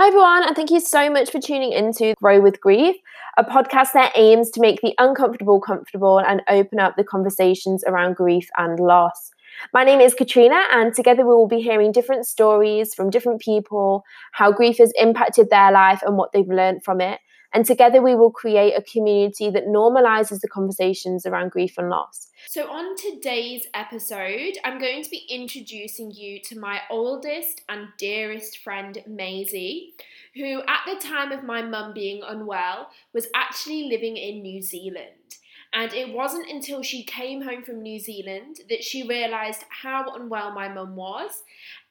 Hi, everyone, and thank you so much for tuning into Grow with Grief, a podcast that aims to make the uncomfortable comfortable and open up the conversations around grief and loss. My name is Katrina, and together we will be hearing different stories from different people, how grief has impacted their life and what they've learned from it. And together we will create a community that normalizes the conversations around grief and loss. So, on today's episode, I'm going to be introducing you to my oldest and dearest friend, Maisie, who, at the time of my mum being unwell, was actually living in New Zealand. And it wasn't until she came home from New Zealand that she realised how unwell my mum was.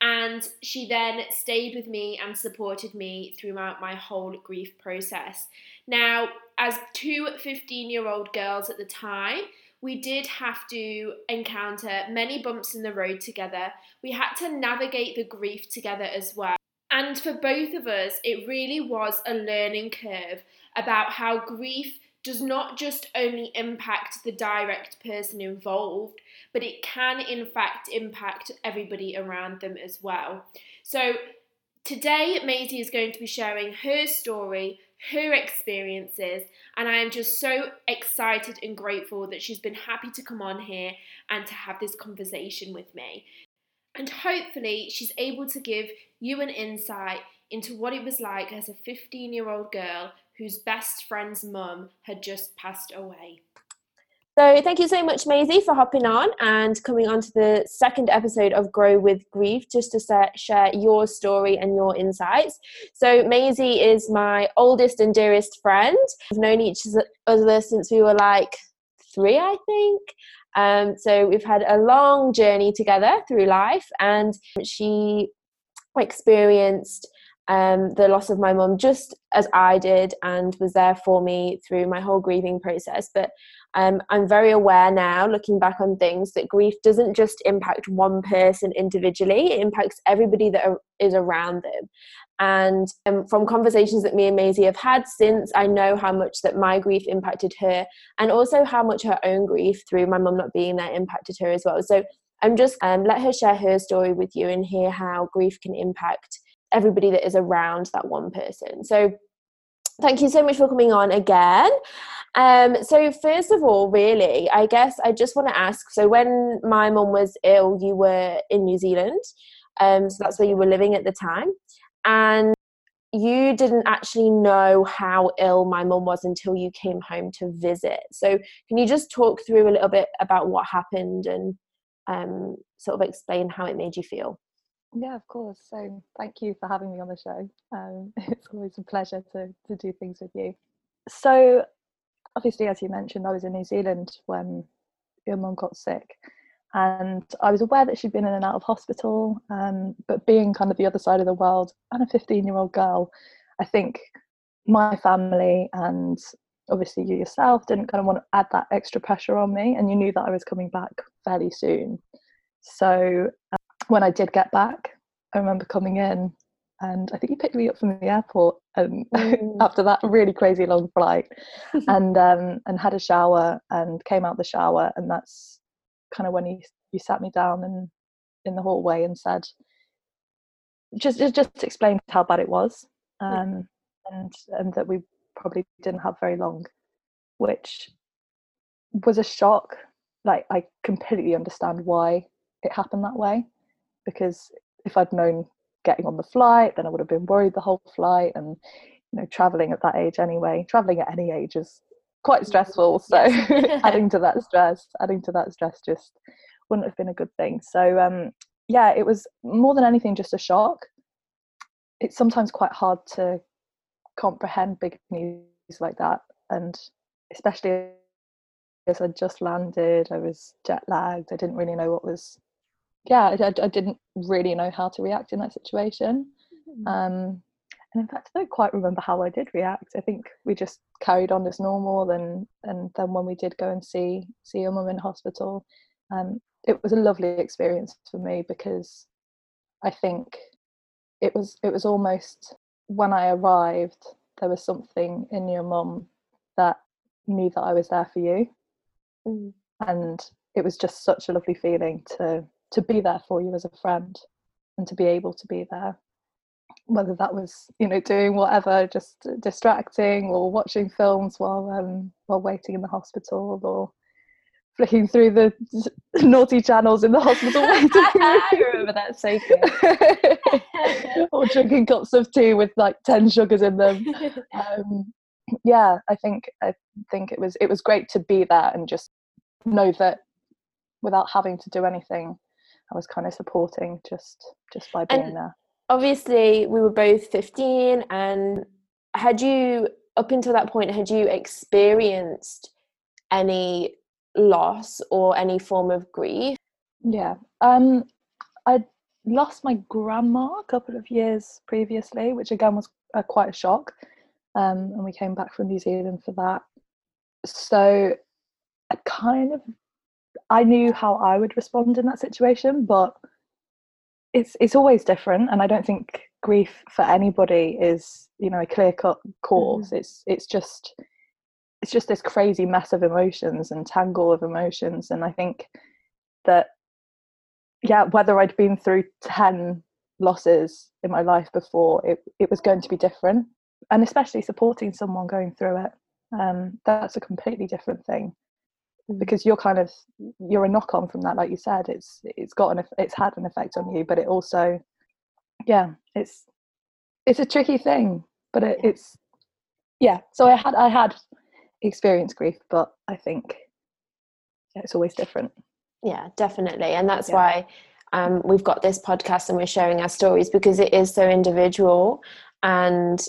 And she then stayed with me and supported me throughout my whole grief process. Now, as two 15 year old girls at the time, we did have to encounter many bumps in the road together. We had to navigate the grief together as well. And for both of us, it really was a learning curve about how grief does not just only impact the direct person involved, but it can in fact impact everybody around them as well. So, today, Maisie is going to be sharing her story, her experiences, and I am just so excited and grateful that she's been happy to come on here and to have this conversation with me. And hopefully, she's able to give you an insight into what it was like as a 15 year old girl whose best friend's mum had just passed away. So, thank you so much, Maisie, for hopping on and coming on to the second episode of Grow with Grief just to share your story and your insights. So, Maisie is my oldest and dearest friend. We've known each other since we were like three, I think. Um, so, we've had a long journey together through life, and she experienced um, the loss of my mum just as I did and was there for me through my whole grieving process. But um, I'm very aware now, looking back on things, that grief doesn't just impact one person individually, it impacts everybody that are, is around them. And um, from conversations that me and Maisie have had since, I know how much that my grief impacted her, and also how much her own grief through my mum not being there impacted her as well. So I'm just um, let her share her story with you and hear how grief can impact everybody that is around that one person. So thank you so much for coming on again. Um, so first of all, really, I guess I just want to ask. So when my mum was ill, you were in New Zealand, um, so that's where you were living at the time, and you didn't actually know how ill my mum was until you came home to visit. So can you just talk through a little bit about what happened and um, sort of explain how it made you feel? Yeah, of course. So thank you for having me on the show. Um, it's always a pleasure to, to do things with you. So, obviously, as you mentioned, I was in New Zealand when your mum got sick. And I was aware that she'd been in and out of hospital. Um, but being kind of the other side of the world and a 15 year old girl, I think my family and obviously you yourself didn't kind of want to add that extra pressure on me. And you knew that I was coming back fairly soon. So, when I did get back, I remember coming in and I think you picked me up from the airport um, mm. after that really crazy long flight and um, and had a shower and came out the shower and that's kind of when you you sat me down and in the hallway and said just just explained how bad it was um, and and that we probably didn't have very long which was a shock. Like I completely understand why it happened that way because if I'd known getting on the flight, then I would have been worried the whole flight. And you know, traveling at that age anyway, traveling at any age is quite mm, stressful. So adding to that stress, adding to that stress just wouldn't have been a good thing. So um, yeah, it was more than anything just a shock. It's sometimes quite hard to comprehend big news like that, and especially as I just landed, I was jet lagged. I didn't really know what was yeah, I, I, didn't really know how to react in that situation. Mm-hmm. Um, and in fact, I don't quite remember how I did react. I think we just carried on as normal. And and then when we did go and see see your mum in hospital, um, it was a lovely experience for me because I think it was it was almost when I arrived, there was something in your mum that knew that I was there for you, mm. and it was just such a lovely feeling to to be there for you as a friend and to be able to be there whether that was you know doing whatever just distracting or watching films while um while waiting in the hospital or flicking through the naughty channels in the hospital I remember that so good. or drinking cups of tea with like 10 sugars in them um, yeah i think i think it was it was great to be there and just know that without having to do anything i was kind of supporting just just by being And- there obviously we were both 15 and had you up until that point had you experienced any loss or any form of grief Yeah. Um, I lost my grandma a couple of years previously, which again was uh, quite a shock. Um, and we came back from New Zealand for that. So I kind of I knew how I would respond in that situation, but it's it's always different. And I don't think grief for anybody is you know a clear cut cause. It's it's just it's just this crazy mess of emotions and tangle of emotions. And I think that yeah, whether I'd been through 10 losses in my life before, it, it was going to be different. And especially supporting someone going through it, um, that's a completely different thing Mm. Because you're kind of you're a knock on from that like you said it's it's got an it's had an effect on you but it also yeah it's it's a tricky thing but it, it's yeah so i had i had experienced grief but i think yeah, it's always different. Yeah definitely and that's Yeah. why um, we've got this podcast and we're sharing our stories because it is so individual and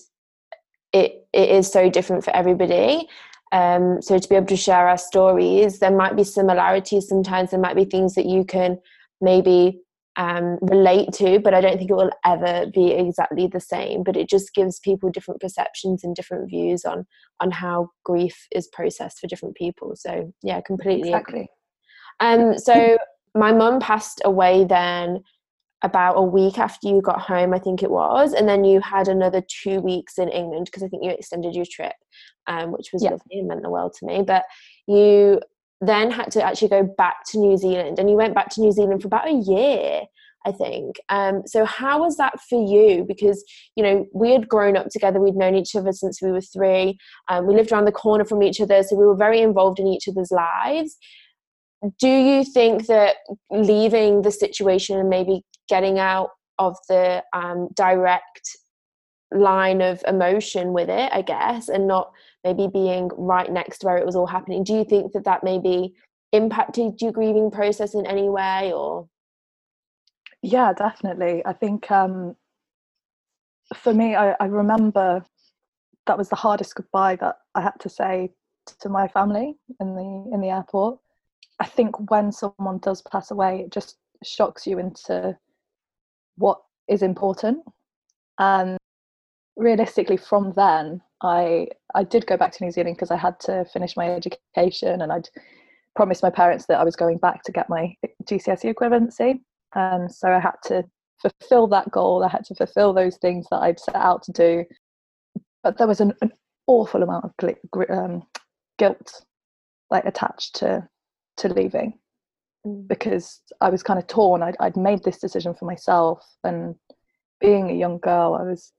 it it is so different for everybody um, so to be able to share our stories there might be similarities sometimes. There might be things that you can maybe um, relate to but i don't think it will ever be exactly the same. But it just gives people different perceptions and different views on on how grief is processed for different people. So yeah completely exactly. Um, so my mum passed away then about a week after you got home, I think it was, and then you had another two weeks in England because I think you extended your trip, um, which was Yeah. lovely and meant the world to me. But you then had to actually go back to New Zealand, and you went back to New Zealand for about a year. I think. Um, so how was that for you? Because you know we had grown up together, we'd known each other since we were three. Um, we lived around the corner from each other, so we were very involved in each other's lives do you think that leaving the situation and maybe getting out of the um, direct line of emotion with it i guess and not maybe being right next to where it was all happening do you think that that maybe impacted your grieving process in any way or Yeah, definitely. I think um, for me, I, I remember that was the hardest goodbye that I had to say to my family in the in the airport. I think when someone does pass away, it just shocks you into what is important. And realistically, from then, I I did go back to New Zealand because I had to finish my education, and I'd promised my parents that I was going back to get my GCSE equivalency. Um, so I had to fulfill that goal. I had to fulfill those things that I'd set out to do. But there was an, an awful amount of gli- gri- um, guilt, like attached to to leaving. Because I was kind of torn. I'd, I'd made this decision for myself, and being a young girl, I was,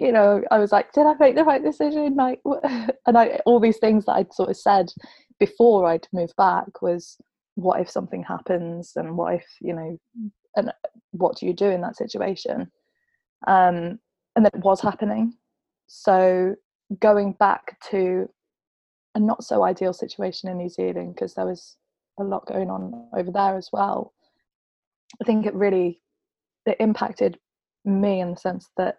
you know, I was like, did I make the right decision? Like, and I all these things that I'd sort of said before I'd moved back was, what if something happens, and what if you know, and what do you do in that situation? Um, and that was happening. So going back to a not so ideal situation in New Zealand because there was a lot going on over there as well. I think it really it impacted me in the sense that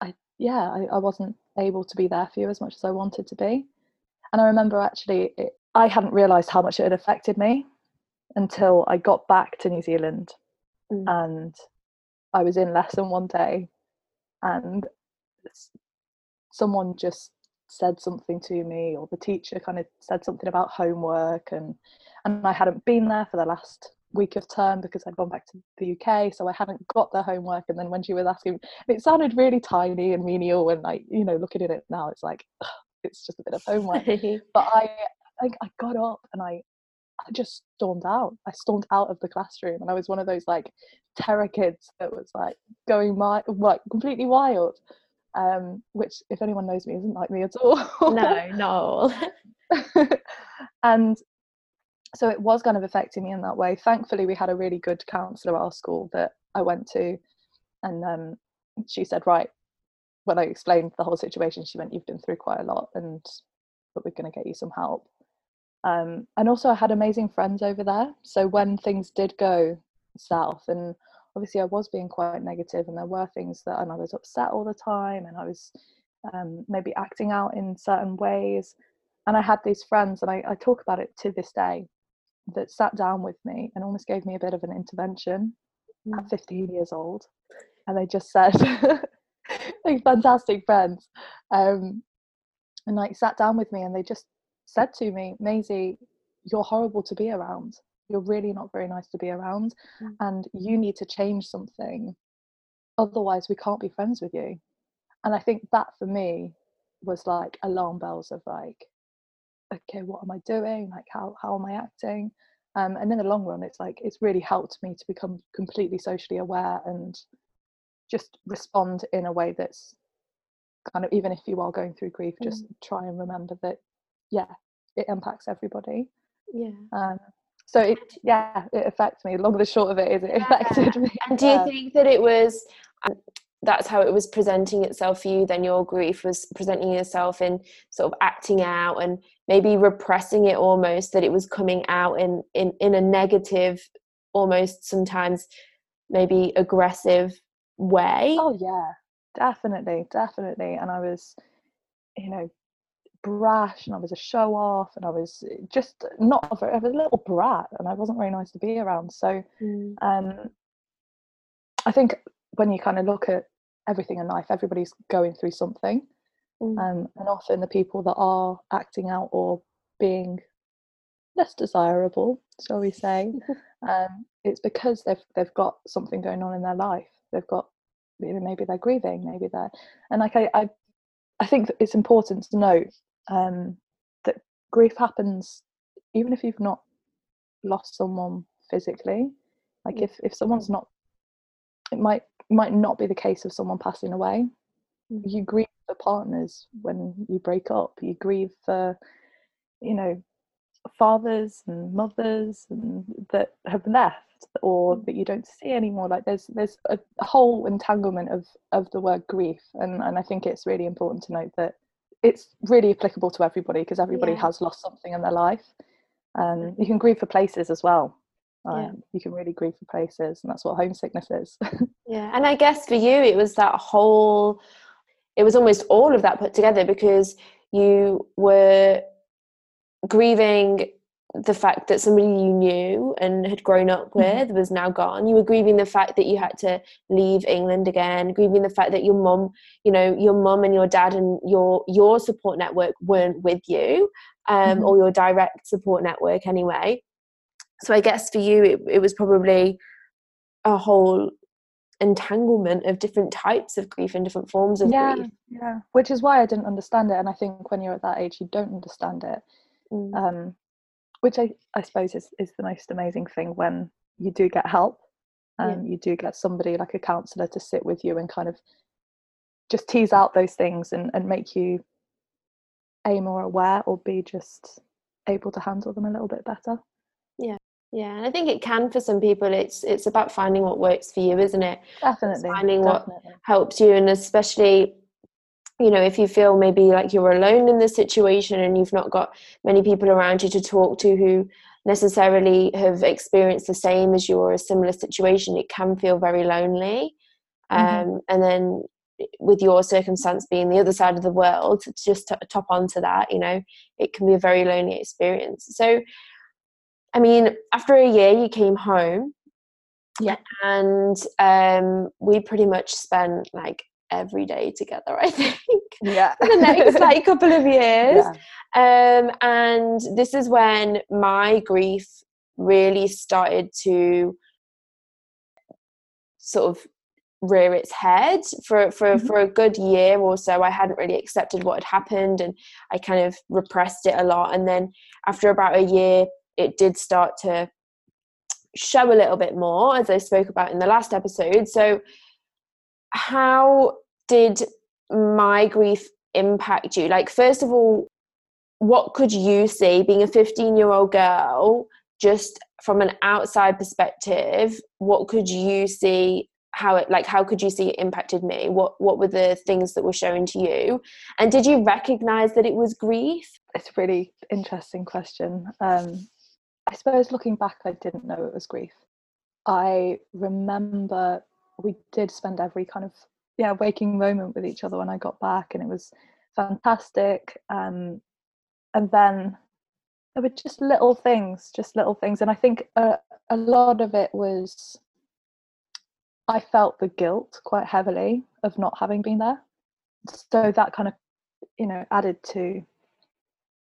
I yeah I, I wasn't able to be there for you as much as I wanted to be, and I remember actually it, I hadn't realised how much it had affected me until I got back to New Zealand Mm. and I was in lesson one day and someone just said something to me or the teacher kind of said something about homework and and I hadn't been there for the last week of term because I'd gone back to the UK so I hadn't got the homework and then when she was asking it sounded really tiny and menial and like you know looking at it now it's like it's just a bit of homework but I, I I got up and I I just stormed out. I stormed out of the classroom, and I was one of those like terror kids that was like going my like completely wild. Um, which, if anyone knows me, isn't like me at all. no, no. and so it was kind of affecting me in that way. Thankfully, we had a really good counsellor at our school that I went to, and um, she said, "Right." When I explained the whole situation, she went, "You've been through quite a lot, and but we're going to get you some help." Um, and also, I had amazing friends over there. So when things did go south, and obviously I was being quite negative, and there were things that, and I was upset all the time, and I was um, maybe acting out in certain ways. And I had these friends, and I, I talk about it to this day, that sat down with me and almost gave me a bit of an intervention mm. at 15 years old. And they just said, like fantastic friends, um, and like sat down with me and they just said to me, Maisie, you're horrible to be around. You're really not very nice to be around, mm. and you need to change something. Otherwise, we can't be friends with you. And I think that for me was like alarm bells of like, okay, what am I doing? Like, how how am I acting? Um, and in the long run, it's like it's really helped me to become completely socially aware and just respond in a way that's kind of even if you are going through grief, just mm. try and remember that yeah, it impacts everybody. Yeah. Um, so it yeah, it affects me. Long the short of it is it yeah. affected me. And do you think that it was um, that's how it was presenting itself for you then your grief was presenting yourself in sort of acting out and maybe repressing it almost that it was coming out in in in a negative almost sometimes maybe aggressive way oh yeah definitely definitely and i was you know brash and I was a show off and I was eh, just not very, I was a little brat and I wasn't very nice to be around. So mm. um, I think when you kind of look at everything in life, everybody's going through something. Mm. Um, and often the people that are acting out or being less desirable, shall we say, um, it's because they've they've got something going on in their life. They've got you know, maybe they're grieving, maybe they're and like I, I I think it's important to note um, that grief happens even if you've not lost someone physically. Like if if someone's not, it might might not be the case of someone passing away. Mm. You grieve for partners when you break up. You grieve for, you know, fathers and mothers and that have left or mm. that you don't see anymore like there's there's a, whole entanglement of of the word grief and and i think it's really important to note that it's really applicable to everybody because everybody yeah. has lost something in their life um you can grieve for places as well um, yeah. you can really grieve for places and that's what homesickness is yeah and i guess for you it was that whole it was almost all of that put together because you were grieving the fact that somebody you knew and had grown up mm-hmm. with was now gone. You were grieving the fact that you had to leave England again, grieving the fact that your mum, you know, your mum and your dad and your your support network weren't with you, um, mm-hmm. or your direct support network anyway. So I guess for you, it, it was probably a whole entanglement of different types of grief and different forms of yeah, grief. Yeah, which is why I didn't understand it, and I think when you're at that age, you don't understand it. Mm. Um, which I, I suppose is, is the most amazing thing when you do get help and yeah. you do get somebody like a counselor to sit with you and kind of just tease out those things and, and make you a more aware or be just able to handle them a little bit better yeah yeah and i think it can for some people it's it's about finding what works for you isn't it definitely it's finding definitely. what helps you and especially you know if you feel maybe like you're alone in this situation and you've not got many people around you to talk to who necessarily have experienced the same as you or a similar situation it can feel very lonely. Mm-hmm. um, and then with your circumstance being the other side of the world just to top onto that you know it can be a very lonely experience. So i mean after a year you came home yeah. and um, we pretty much spent like every day together i think yeah the next like couple of years yeah. um and this is when my grief really started to sort of rear its head for for mm-hmm. for a good year or so i hadn't really accepted what had happened and i kind of repressed it a lot and then after about a year it did start to show a little bit more, as I spoke about in the last episode. So, how did my grief impact you? Like, first of all, what could you see being a 15 year old girl, just from an outside perspective? What could you see? How it like how could you see it impacted me? What what were the things that were shown to you? And did you recognize that it was grief? It's a really interesting question. Um, I suppose looking back, I didn't know it was grief. I remember we did spend every kind of yeah waking moment with each other when I got back, and it was fantastic. Um, and then there were just little things, just little things, and I think uh, a lot of it was I felt the guilt quite heavily of not having been there. So that kind of you know added to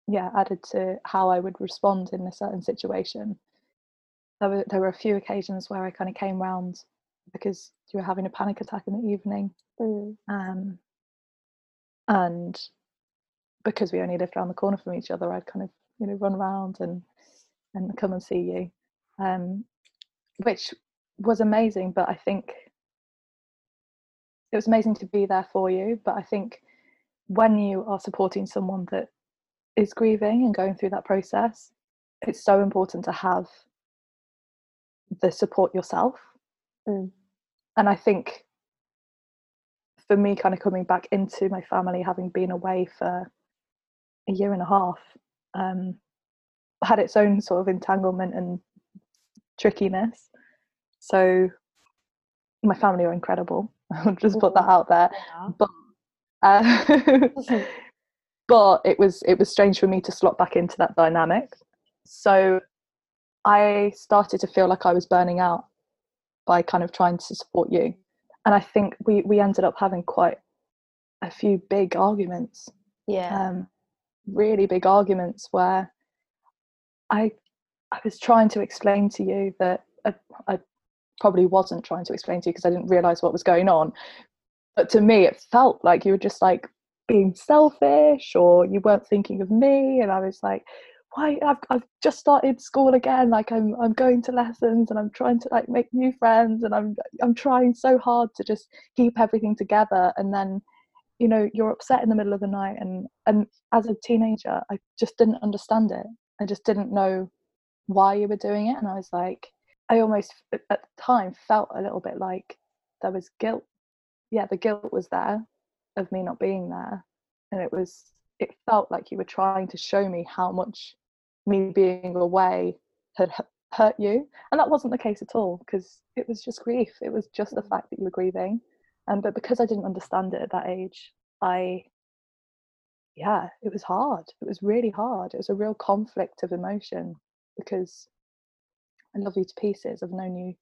yeah added to how I would respond in a certain situation. There were there were a few occasions where I kind of came round because you were having a panic attack in the evening, mm. um, and because we only lived around the corner from each other, I'd kind of you know run around and and come and see you, um, which was amazing. But I think it was amazing to be there for you. But I think when you are supporting someone that is grieving and going through that process, it's so important to have the support yourself. Mm. And I think for me, kind of coming back into my family, having been away for a year and a half, um, had its own sort of entanglement and trickiness. So my family are incredible. I'll just put that out there. Yeah. But uh, but it was it was strange for me to slot back into that dynamic so i started to feel like i was burning out by kind of trying to support you. And i think we we ended up having quite a few big arguments yeah. um, really big arguments where i i was trying to explain to you that I, I probably wasn't trying to explain to you because i didn't realize what was going on. But to me it felt like you were just like being selfish or you weren't thinking of me. And i was like why I've, I've just started school again like i'm i'm going to lessons and i'm trying to like make new friends and i'm i'm trying so hard to just keep everything together. And then you know you're upset in the middle of the night and and as a teenager i just didn't understand it. I just didn't know why you were doing it. And i was like i almost at the time felt a little bit like there was guilt. Yeah the guilt was there of me not being there. And it was it felt like you were trying to show me how much me being away had hurt you and that wasn't the case at all because it was just grief. It was just the mm. fact that you were grieving and um, but because i didn't understand it at that age i yeah it was hard. It was really hard. It was a real conflict of emotion because i love you to pieces. I've known you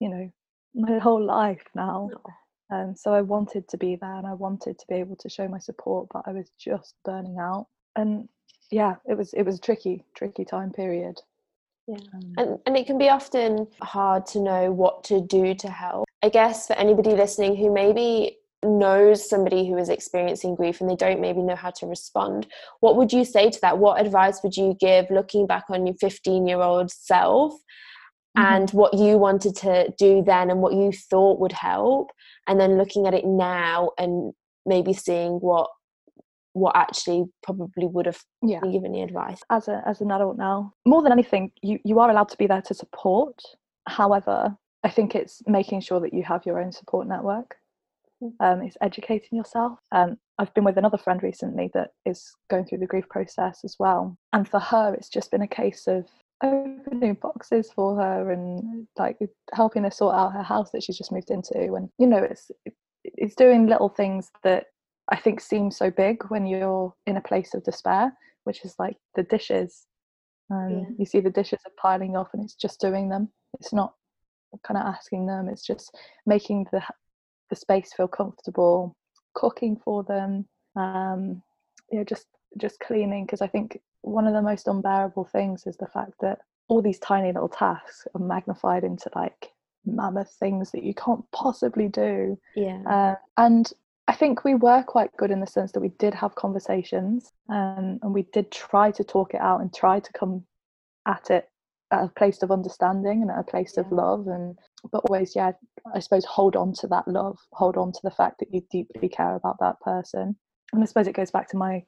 you know my whole life now um, so I wanted to be there and I wanted to be able to show my support, but I was just burning out. And yeah, it was it was a tricky, tricky time period. Yeah. Um, and and it can be often hard to know what to do to help. I guess for anybody listening who maybe knows somebody who is experiencing grief and they don't maybe know how to respond what would you say to that what advice would you give looking back on your 15 year old self mm-hmm. and what you wanted to do then and what you thought would help and then looking at it now and maybe seeing what what actually probably would have yeah. given the advice. As a as an adult now more than anything you you are allowed to be there to support. However i think it's making sure that you have your own support network. Mm. um, it's educating yourself. Um, i've been with another friend recently that is going through the grief process as well. And for her it's just been a case of opening boxes for her and like helping her sort out her house that she's just moved into. And you know it's it's doing little things that i think seem so big when you're in a place of despair which is like the dishes and yeah. you see the dishes are piling up and it's just doing them it's not kind of asking them it's just making the the space feel comfortable cooking for them um yeah just just cleaning because i think one of the most unbearable things is the fact that all these tiny little tasks are magnified into like mammoth things that you can't possibly do. Yeah. Uh, and I think we were quite good in the sense that we did have conversations um, and we did try to talk it out and try to come at it at a place of understanding and at a place yeah. of love and but always yeah i suppose hold on to that love hold on to the fact that you deeply care about that person and i suppose it goes back to my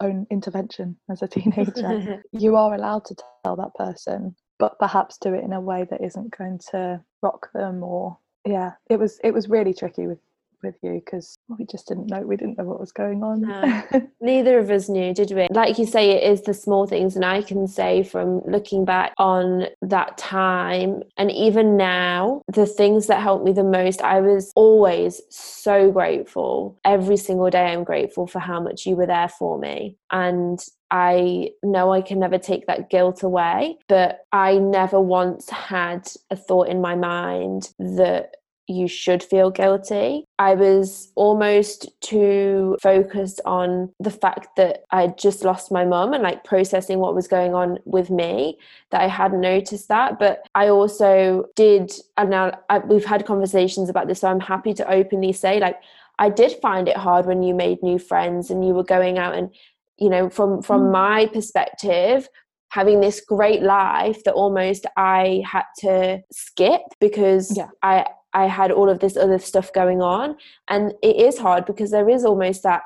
own intervention as a teenager you are allowed to tell that person but perhaps do it in a way that isn't going to rock them or yeah it was it was really tricky with with you because we just didn't know we didn't know what was going on. No, neither of us knew did we? Like you say it is the small things and i can say from looking back on that time and even now the things that helped me the most i was always so grateful. Every single day i'm grateful for how much you were there for me. And I know I can never take that guilt away, but I never once had a thought in my mind that you should feel guilty. I was almost too focused on the fact that I just lost my mum and like processing what was going on with me that I hadn't noticed that. But I also did, and now I, we've had conversations about this, so I'm happy to openly say, like, I did find it hard when you made new friends and you were going out and you know from from mm. my perspective having this great life that almost I had to skip because yeah. I I had all of this other stuff going on. And it is hard because there is almost that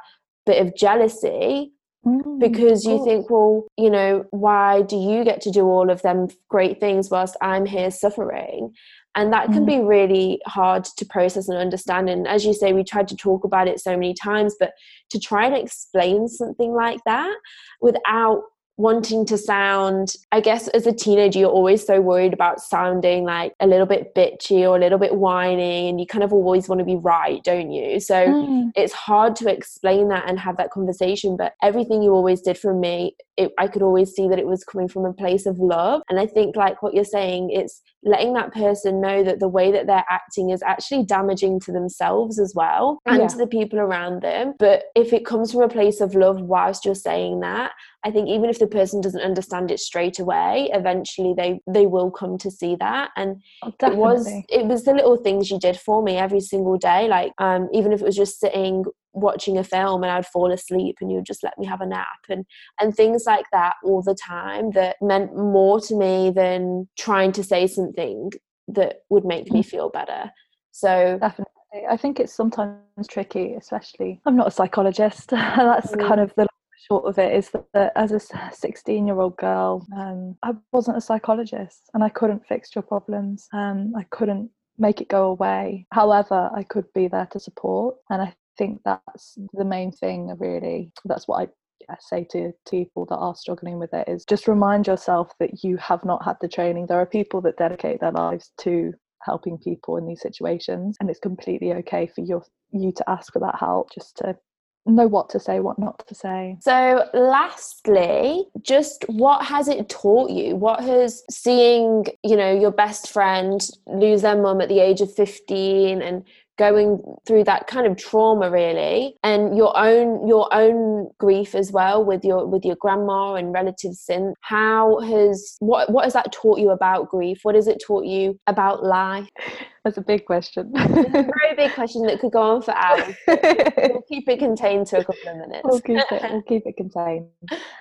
bit of jealousy mm, because you think, well, you know, why do you get to do all of them great things whilst I'm here suffering? And that can mm. be really hard to process and understand. And as you say, we tried to talk about it so many times, but to try and explain something like that without wanting to sound i guess as a teenager you're always so worried about sounding like a little bit bitchy or a little bit whiny and you kind of always want to be right don't you so mm. it's hard to explain that and have that conversation but everything you always did for me it, i could always see that it was coming from a place of love and i think like what you're saying it's letting that person know that the way that they're acting is actually damaging to themselves as well and yeah. to the people around them but if it comes from a place of love whilst you're saying that I think even if the person doesn't understand it straight away, eventually they they will come to see that. And oh, it was it was the little things you did for me every single day. Like um, even if it was just sitting watching a film and I'd fall asleep and you'd just let me have a nap and and things like that all the time that meant more to me than trying to say something that would make me mm. feel better. So definitely. I think it's sometimes tricky, especially I'm not a psychologist. That's mm. kind of the short of it is that as a 16 year old girl, um, I wasn't a psychologist and I couldn't fix your problems. Um, I couldn't make it go away. However, I could be there to support. And I think that's the main thing, really. That's what I say to people that are struggling with it is just remind yourself that you have not had the training. There are people that dedicate their lives to helping people in these situations and it's completely okay for your you to ask for that help just to know what to say, what not to say. So, lastly, just what has it taught you? What has seeing, you know, your best friend lose their mum at the age of 15 and going through that kind of trauma really. And your own your own grief as well with your with your grandma and relatives since how has what what has that taught you about grief? What has it taught you about life? That's a big question. A very big question that could go on for hours. We'll keep it contained to a couple of minutes. We'll keep it we'll keep it contained.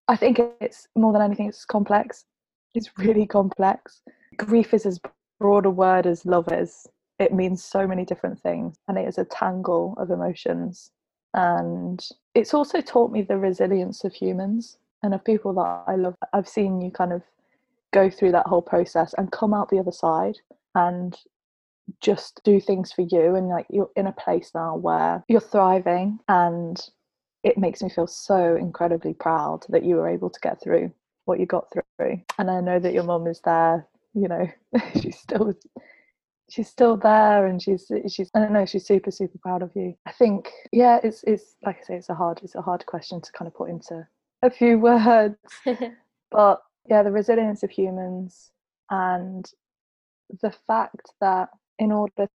I think it's more than anything it's complex. It's really complex. Grief is as broad a word as love is it means so many different things and it is a tangle of emotions. And it's also taught me the resilience of humans and of people that i love. I've seen you kind of go through that whole process and come out the other side and just do things for you and like you're in a place now where you're thriving and it makes me feel so incredibly proud that you were able to get through what you got through. And i know that your mum is there you know she's still she's still there and she's she's I don't know she's super super proud of you. I think yeah it's it's like I say it's a hard it's a hard question to kind of put into a few words, but yeah the resilience of humans and the fact that in order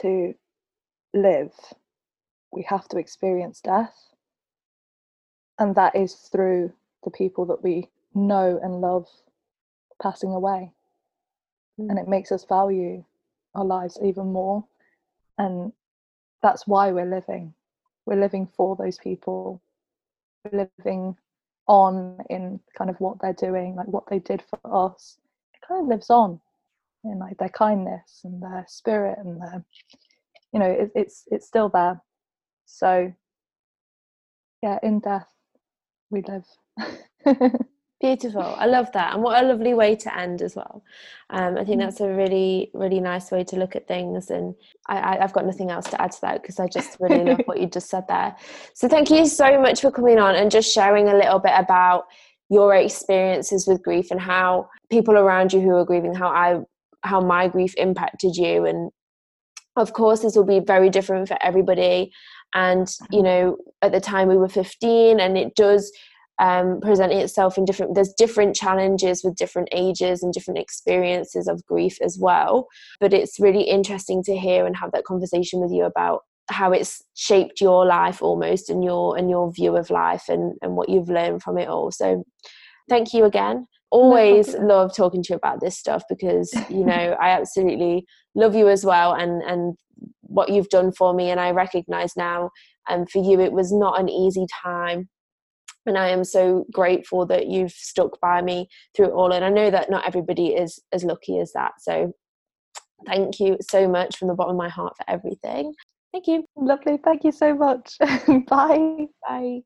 to live we have to experience death and that is through the people that we know and love passing away mm. and it makes us value our lives even more. And that's why we're living. We're living for those people. We're living on in kind of what they're doing, like what they did for us, it kind of lives on in like their kindness and their spirit and their, you know, it, it's it's still there. So yeah, in death we live. Beautiful. I love that. And what a lovely way to end as well. Um, I think mm. that's a really, really nice way to look at things. And I, have got nothing else to add to that because I just really love what you just said there. So thank you so much for coming on and just sharing a little bit about your experiences with grief and how people around you who are grieving, how I how my grief impacted you. And of course this will be very different for everybody. And, you mm-hmm. know, at the time we were 15 and it does um, presenting itself in different there's different challenges with different ages and different experiences of grief as well. But it's really interesting to hear and have that conversation with you about how it's shaped your life almost and your and your view of life and and what you've learned from it all. So thank you again. Always no love talking to you about this stuff because you know i absolutely love you as well and and what you've done for me and i recognize now and um, for you it was not an easy time and I am so grateful that you've stuck by me through it all. And I know that not everybody is as lucky as that. So thank you so much from the bottom of my heart for everything. Thank you. Lovely. Thank you so much. Bye. Bye.